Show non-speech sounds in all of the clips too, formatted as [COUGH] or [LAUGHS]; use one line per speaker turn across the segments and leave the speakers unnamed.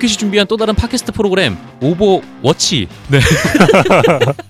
뮤켓이 준비한 또 다른 팟캐스트 프로그램 오보워치. 네. [LAUGHS]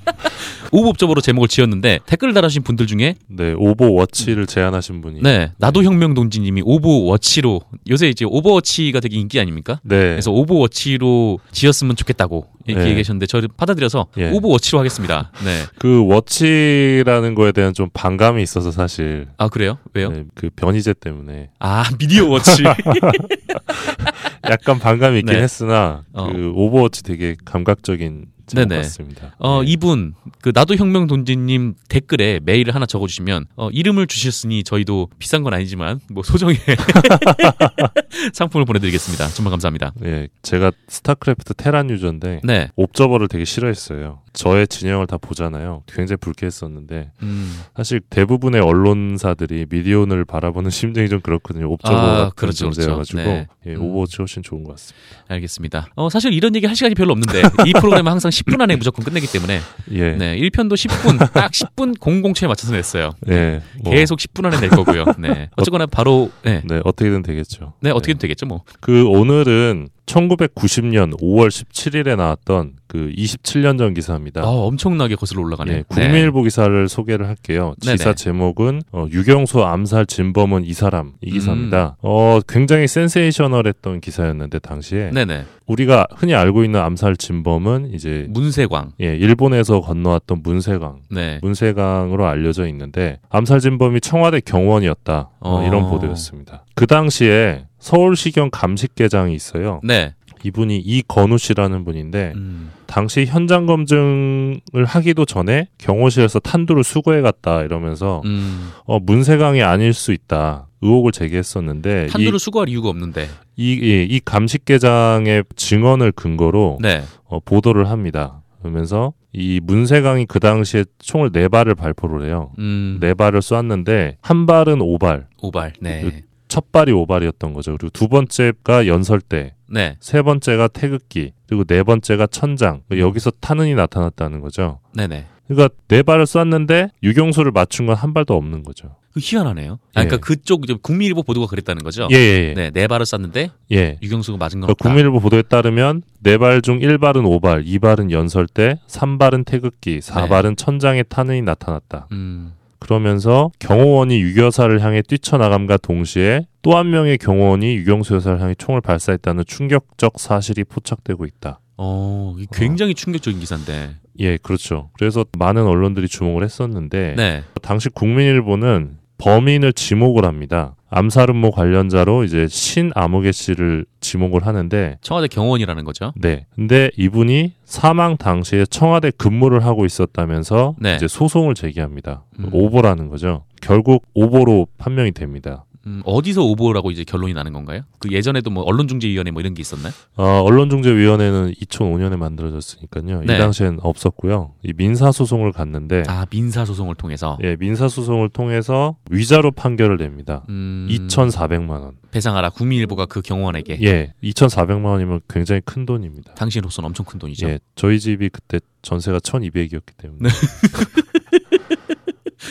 오보 업적으로 제목을 지었는데 댓글을 달아주신 분들 중에
네, 오보워치를 제안하신 분이
네 나도 혁명 동지님이 오보워치로 요새 이제 오버워치가 되게 인기 아닙니까?
네.
그래서 오보워치로 지었으면 좋겠다고. 얘기하셨는데 저를 받아들여서
예.
오보워치로 하겠습니다. 네. [LAUGHS]
그 watch라는 거에 대한 좀 반감이 있어서 사실
아 그래요? 왜요?
네, 그 변희재 때문에
아 미디어 워치. [LAUGHS]
약간 반감이 있긴
네.
했으나
어.
그 오보워치 되게 감각적인
네네.
같습니다.
어
네.
이분 그 나도 혁명 동지님 댓글에 메일을 하나 적어주시면 어, 이름을 주셨으니 저희도 비싼 건 아니지만 뭐 소정의 [LAUGHS] 상품을 보내드리겠습니다. 정말 감사합니다.
예, 제가 스타크래프트 테란 유저인데
네.
옵저버를 되게 싫어했어요. 저의 진영을 다 보잖아요. 굉장히 불쾌했었는데
음,
사실 대부분의 언론사들이 미디어오늘을 바라보는 [LAUGHS] 심정이 좀 그렇거든요. 옵저버
아,
같은
그렇죠, 그렇죠.
존재여가지고
네.
예,
음.
오보워치 훨씬 좋은 것 같습니다.
알겠습니다. 어 사실 이런 얘기 할 시간이 별로 없는데 [LAUGHS] 이 프로그램은 항상 10분 안에 무조건 끝내기 때문에
예,
네 1편도 10분 딱 10분 00초에 맞춰서 냈어요.
예, 뭐,
계속 10분 안에 낼 거고요. 네. 어쨌거나 바로 네.
네 어떻게든 되겠죠.
네 어떻게든 되겠죠 뭐.
그 오늘은 1990년 5월 17일에 나왔던 그 27년 전 기사입니다.
아 엄청나게 거슬러 올라가네.
예, 국민일보 기사를 소개를 할게요.
네네.
기사 제목은 어, 유경수 암살 진범은 이 사람 이 기사입니다.
음.
어, 굉장히 센세이셔널했던 기사였는데 당시에
네네.
우리가 흔히 알고 있는 암살 진범은 이제
문세광.
예, 일본에서 건너왔던 문세강
네.
문세강으로 알려져 있는데 암살 진범이 청와대 경원이었다 어,
어.
이런 보도였습니다. 그 당시에 서울시경 감식계장이 있어요.
네.
이분이 이건우 씨라는 분인데
음.
당시 현장 검증을 하기도 전에 경호실에서 탄두를 수거해 갔다 이러면서
음.
어, 문세강이 아닐 수 있다 의혹을 제기했었는데
탄두를 수거할 이유가 없는데.
이, 이, 이 감식계장의 증언을 근거로
네.
어, 보도를 합니다. 그러면서 이 문세강이 그 당시에 총을 네 발을 발포를 해요.
음.
네 발을 쏘았는데 한 발은 오발,
오발. 네.
첫 발이 오발이었던 거죠. 그리고 두 번째가 연설대,
네.
세 번째가 태극기, 그리고 네 번째가 천장. 여기서 탄은이 나타났다는 거죠.
네네.
그러니까 네 발을 쐈는데 유경수를 맞춘 건 한 발도 없는 거죠.
그 희한하네요. 아,
예.
그러니까 그쪽 이제 국민일보 보도가 그랬다는 거죠.
예, 예, 예.
네, 네 발을 쐈는데
예.
유경수가 맞은 건
그러니까. 국민일보 보도에 따르면 네 발중 1발은 오발, 2발은 연설대, 3발은 태극기, 4발은 천장에 탄은이 나타났다.
음.
그러면서 경호원이 유교사를 향해 뛰쳐나감과 동시에 또 한 명의 경호원이 유경수 여사를 향해 총을 발사했다는 충격적 사실이 포착되고 있다.
어, 굉장히 충격적인 기사인데.
예, 그렇죠. 그래서 많은 언론들이 주목을 했었는데
네.
당시 국민일보는 범인을 지목을 합니다. 암살 음모 관련자로 이제 신 아무개 씨를 지목을 하는데
청와대 경호원이라는 거죠.
네. 근데 이분이 사망 당시에 청와대 근무를 하고 있었다면서
네.
이제 소송을 제기합니다.
음.
오보라는 거죠. 결국 오보로 판명이 됩니다.
음, 어디서 오보라고 이제 결론이 나는 건가요? 그 예전에도 뭐 언론중재위원회 뭐 이런 게 있었나요?
어, 언론중재위원회는 2005년에 만들어졌으니까요.
네.
이 당시엔 없었고요. 이 민사소송을 갔는데
아 민사 소송을 통해서
예, 민사소송을 통해서 위자료 판결을 냅니다.
음,
2,400만 원.
배상하라 국민일보가 그 경호원에게
예, 2,400만 원이면 굉장히 큰 돈입니다.
당신으로서는 엄청 큰 돈이죠.
예, 저희 집이 그때 전세가 1,200이었기 때문에. [LAUGHS]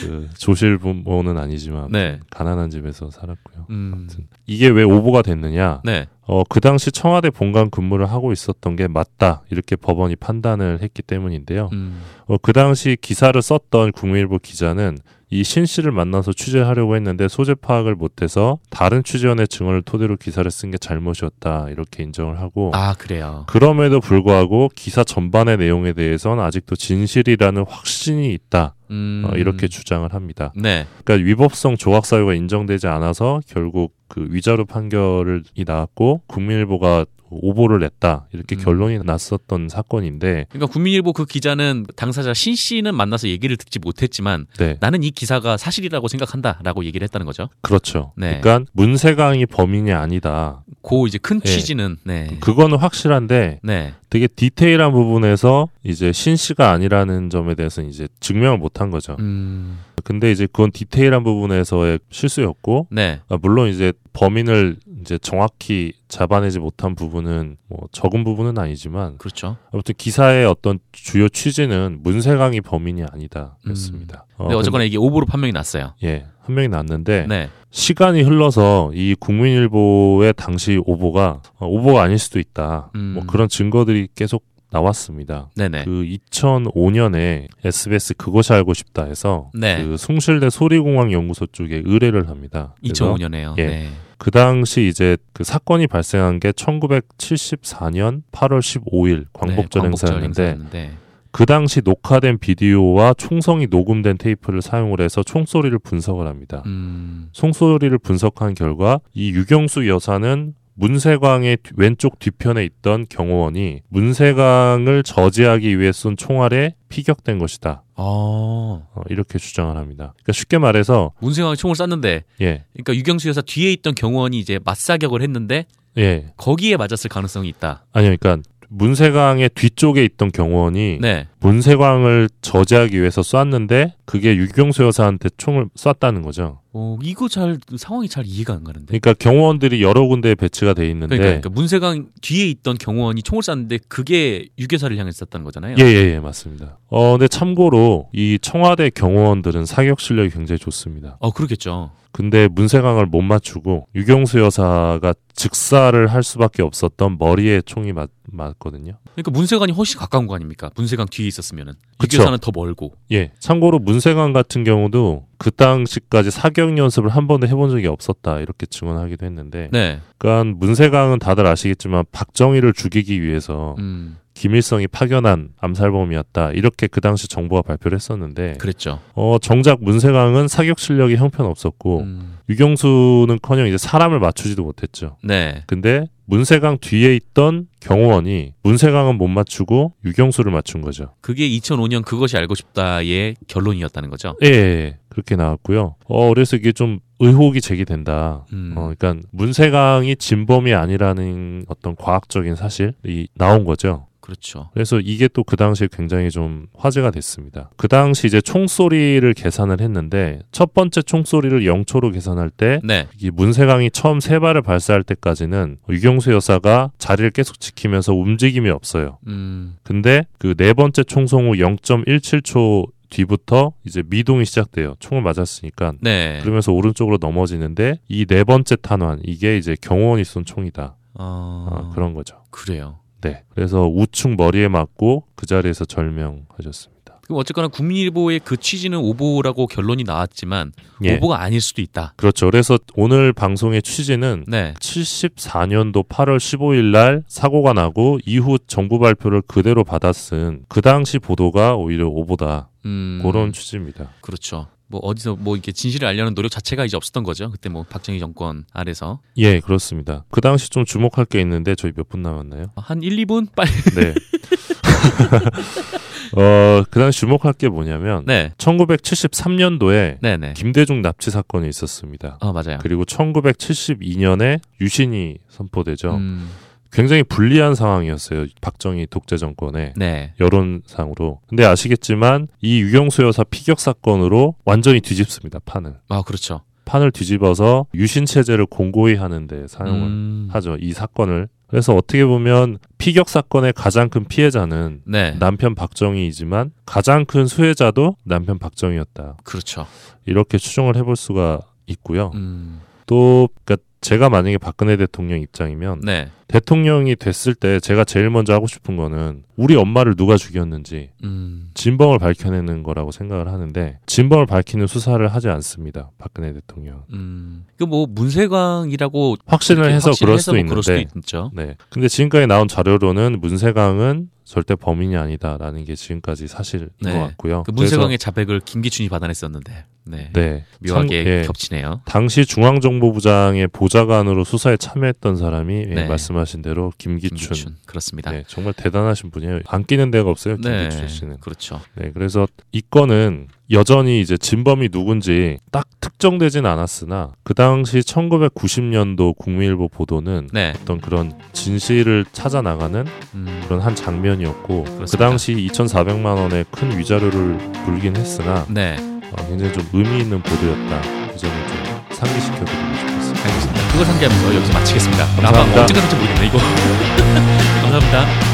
네.
그 조실 부모는 아니지만
네.
가난한 집에서 살았고요.
음,
아무튼 이게 왜 오보가 됐느냐?
네.
어, 그 당시 청와대 본관 근무를 하고 있었던 게 맞다. 이렇게 법원이 판단을 했기 때문인데요.
음,
어, 그 당시 기사를 썼던 국민일보 기자는 이 신 씨를 만나서 취재하려고 했는데 소재 파악을 못해서 다른 취재원의 증언을 토대로 기사를 쓴 게 잘못이었다. 이렇게 인정을 하고
아 그래요.
그럼에도 불구하고 기사 전반의 내용에 대해서는 아직도 진실이라는 확신이 있다.
음,
어, 이렇게 주장을 합니다.
네.
그러니까 위법성 조각 사유가 인정되지 않아서 결국 그 위자료 판결이 나왔고 국민일보가 오보를 냈다 이렇게
음.
결론이 났었던 사건인데
그러니까 국민일보 그 기자는 당사자 신 씨는 만나서 얘기를 듣지 못했지만
네
나는 이 기사가 사실이라고 생각한다라고 얘기를 했다는 거죠.
그렇죠.
네.
그러니까 문세강이 범인이 아니다.
그 이제 큰
네.
취지는 네.
그거는 확실한데
네.
되게 디테일한 부분에서 이제 신 씨가 아니라는 점에 대해서는 이제 증명을 못한 거죠.
음.
근데 이제 그건 디테일한 부분에서의 실수였고
네.
아, 물론 이제 범인을 이제 정확히 잡아내지 못한 부분은 뭐 적은 부분은 아니지만
그렇죠.
아무튼 기사의 어떤 주요 취지는 문세강이 범인이 아니다였습니다. 어,
근데 어쨌거나 이게 오보로 판명이 났어요.
예, 한 명이 났는데
네.
시간이 흘러서 이 국민일보의 당시 오보가 어, 오보가 아닐 수도 있다.
음.
뭐 그런 증거들이 계속 나왔습니다.
네네.
그 2005년에 SBS 그것이 알고 싶다 해서
네.
그 숭실대 소리공학 연구소 쪽에 의뢰를 합니다. 그래서
2005년에요.
예.
네.
그 당시 이제 그 사건이 발생한 게 1974년 8월 15일 광복절
네,
행사였는데
행사였는데.
그 당시 녹화된 비디오와 총성이 녹음된 테이프를 사용을 해서 총소리를 분석을 합니다.
음.
총소리를 분석한 결과 이 유경수 여사는 문세광의 뒤- 왼쪽 뒤편에 있던 경호원이 문세광을 저지하기 위해 쏜 총알에 피격된 것이다.
어.
어, 이렇게 주장을 합니다. 그러니까 쉽게 말해서
문세광이 총을 쐈는데
예,
그러니까 유경수 여사 뒤에 있던 경호원이 이제 맞사격을 했는데
예,
거기에 맞았을 가능성이 있다.
아니요, 그러니까 문세광의 뒤쪽에 있던 경호원이
네.
문세광을 저지하기 위해서 쐈는데 그게 유경수 여사한테 총을 쐈다는 거죠.
어, 이거 잘 상황이 잘 이해가 안 가는데.
그러니까 경호원들이 여러 군데에 배치가 돼 있는데
그러니까, 그러니까 문세광 뒤에 있던 경호원이 총을 쐈는데 그게 유교사를 향해 쐈다는 거잖아요.
예, 예, 예, 맞습니다. 어, 근데 참고로 이 청와대 경호원들은 사격 실력이 굉장히 좋습니다.
어, 그렇겠죠.
근데 문세광을 못 맞추고 유경수 여사가 즉사를 할 수밖에 없었던 머리에 총이 맞, 맞거든요.
그러니까 문세관이 훨씬 가까운 거 아닙니까? 문세관 뒤에 있었으면은. 유교사는 더 멀고.
예. 참고로 문세광 같은 경우도 그 당시까지 사격 연습을 한 번도 해본 적이 없었다 이렇게 증언하기도 했는데,
네.
그러니까 문세광은 다들 아시겠지만 박정희를 죽이기 위해서
음,
김일성이 파견한 암살범이었다 이렇게 그 당시 정부가 발표를 했었는데,
그랬죠.
어 정작 문세광은 사격 실력이 형편없었고
음,
유경수는커녕 이제 사람을 맞추지도 못했죠.
네.
근데 문세광 뒤에 있던 경호원이 문세광은 못 맞추고 유경수를 맞춘 거죠.
그게 2005년 그것이 알고 싶다의 결론이었다는 거죠.
예, 예, 그렇게 나왔고요. 어, 그래서 이게 좀 의혹이 제기된다.
음.
어, 그러니까 문세광이 진범이 아니라는 어떤 과학적인 사실이 나온 거죠.
그렇죠.
그래서 이게 또 그 당시에 굉장히 좀 화제가 됐습니다. 그 당시 이제 총소리를 계산을 했는데 첫 번째 총소리를 0초로 계산할 때
네.
이 문세광이 처음 세 발을 발사할 때까지는 유경수 여사가 자리를 계속 지키면서 움직임이 없어요.
음,
근데 그 네 번째 총성 후 0.17초 뒤부터 이제 미동이 시작돼요. 총을 맞았으니까.
네.
그러면서 오른쪽으로 넘어지는데 이 네 번째 탄환 이게 이제 경호원이 쏜 총이다.
어,
어, 그런 거죠.
그래요.
네. 그래서 우측 머리에 맞고 그 자리에서 절명하셨습니다.
그럼 어쨌거나 국민일보의 그 취지는 오보라고 결론이 나왔지만
예.
오보가 아닐 수도 있다.
그렇죠. 그래서 오늘 방송의 취지는
네.
74년도 8월 15일 날 사고가 나고 이후 정부 발표를 그대로 받아쓴 그 당시 보도가 오히려 오보다
음,
그런 취지입니다.
그렇죠. 뭐 어디서 뭐 이렇게 진실을 알려는 노력 자체가 이제 없었던 거죠. 그때 뭐 박정희 정권 아래서
예, 그렇습니다. 그 당시 좀 주목할 게 있는데 저희 몇 분 남았나요?
한 1, 2분 빨리. [LAUGHS]
네. [LAUGHS] 어, 그 당시 주목할 게 뭐냐면
네.
1973년도에
네, 네.
김대중 납치 사건이 있었습니다.
아, 맞아요.
그리고 1972년에 유신이 선포되죠.
음,
굉장히 불리한 상황이었어요. 박정희 독재 정권에.
네.
여론상으로. 근데 아시겠지만 이 유경수 여사 피격 사건으로 완전히 뒤집습니다. 판을.
아, 그렇죠.
판을 뒤집어서 유신 체제를 공고히 하는데 사용을
음,
하죠. 이 사건을. 그래서 어떻게 보면 피격 사건의 가장 큰 피해자는
네.
남편 박정희이지만 가장 큰 수혜자도 남편 박정희였다.
그렇죠.
이렇게 추정을 해볼 수가 있고요.
음,
또 그러니까 제가 만약에 박근혜 대통령 입장이면
네.
대통령이 됐을 때 제가 제일 먼저 하고 싶은 거는 우리 엄마를 누가 죽였는지
음,
진범을 밝혀내는 거라고 생각을 하는데 진범을 밝히는 수사를 하지 않습니다. 박근혜 대통령.
음. 그뭐 문세광이라고
확신을 해서 그럴 수도
뭐
있는데
그럴 수도 있죠.
네. 근데 지금까지 나온 자료로는 문세광은 절대 범인이 아니다라는 게 지금까지 사실인
네.
것 같고요.
그 문세광의 자백을 김기춘이 받아냈었는데. 네.
네.
묘하게
참- 예.
겹치네요.
당시 중앙정보부장의 보좌관으로 수사에 참여했던 사람이 예,
네.
말씀하신 대로 김기춘.
김기춘. 그렇습니다.
네, 정말 대단하신 분이에요. 안 끼는 데가 없어요,
네.
김기춘 씨는.
그렇죠.
네, 그래서 이 건은 여전히 이제 진범이 누군지 딱 특정되진 않았으나 그 당시 1990년도 국민일보 보도는
네.
어떤 그런 진실을 찾아 나가는
음,
그런 한 장면이었고 그
그렇습니다.
당시 2,400만 원의 큰 위자료를 불긴 했으나
네.
어, 굉장히 좀 의미 있는 보도였다. 이 점을 좀 상기시켜드리고 싶었습니다.
알겠습니다. 그걸 상기하면서 여기서 마치겠습니다. 아마
감사합니다.
언제까 될지 모르겠네 이거. [LAUGHS] 감사합니다.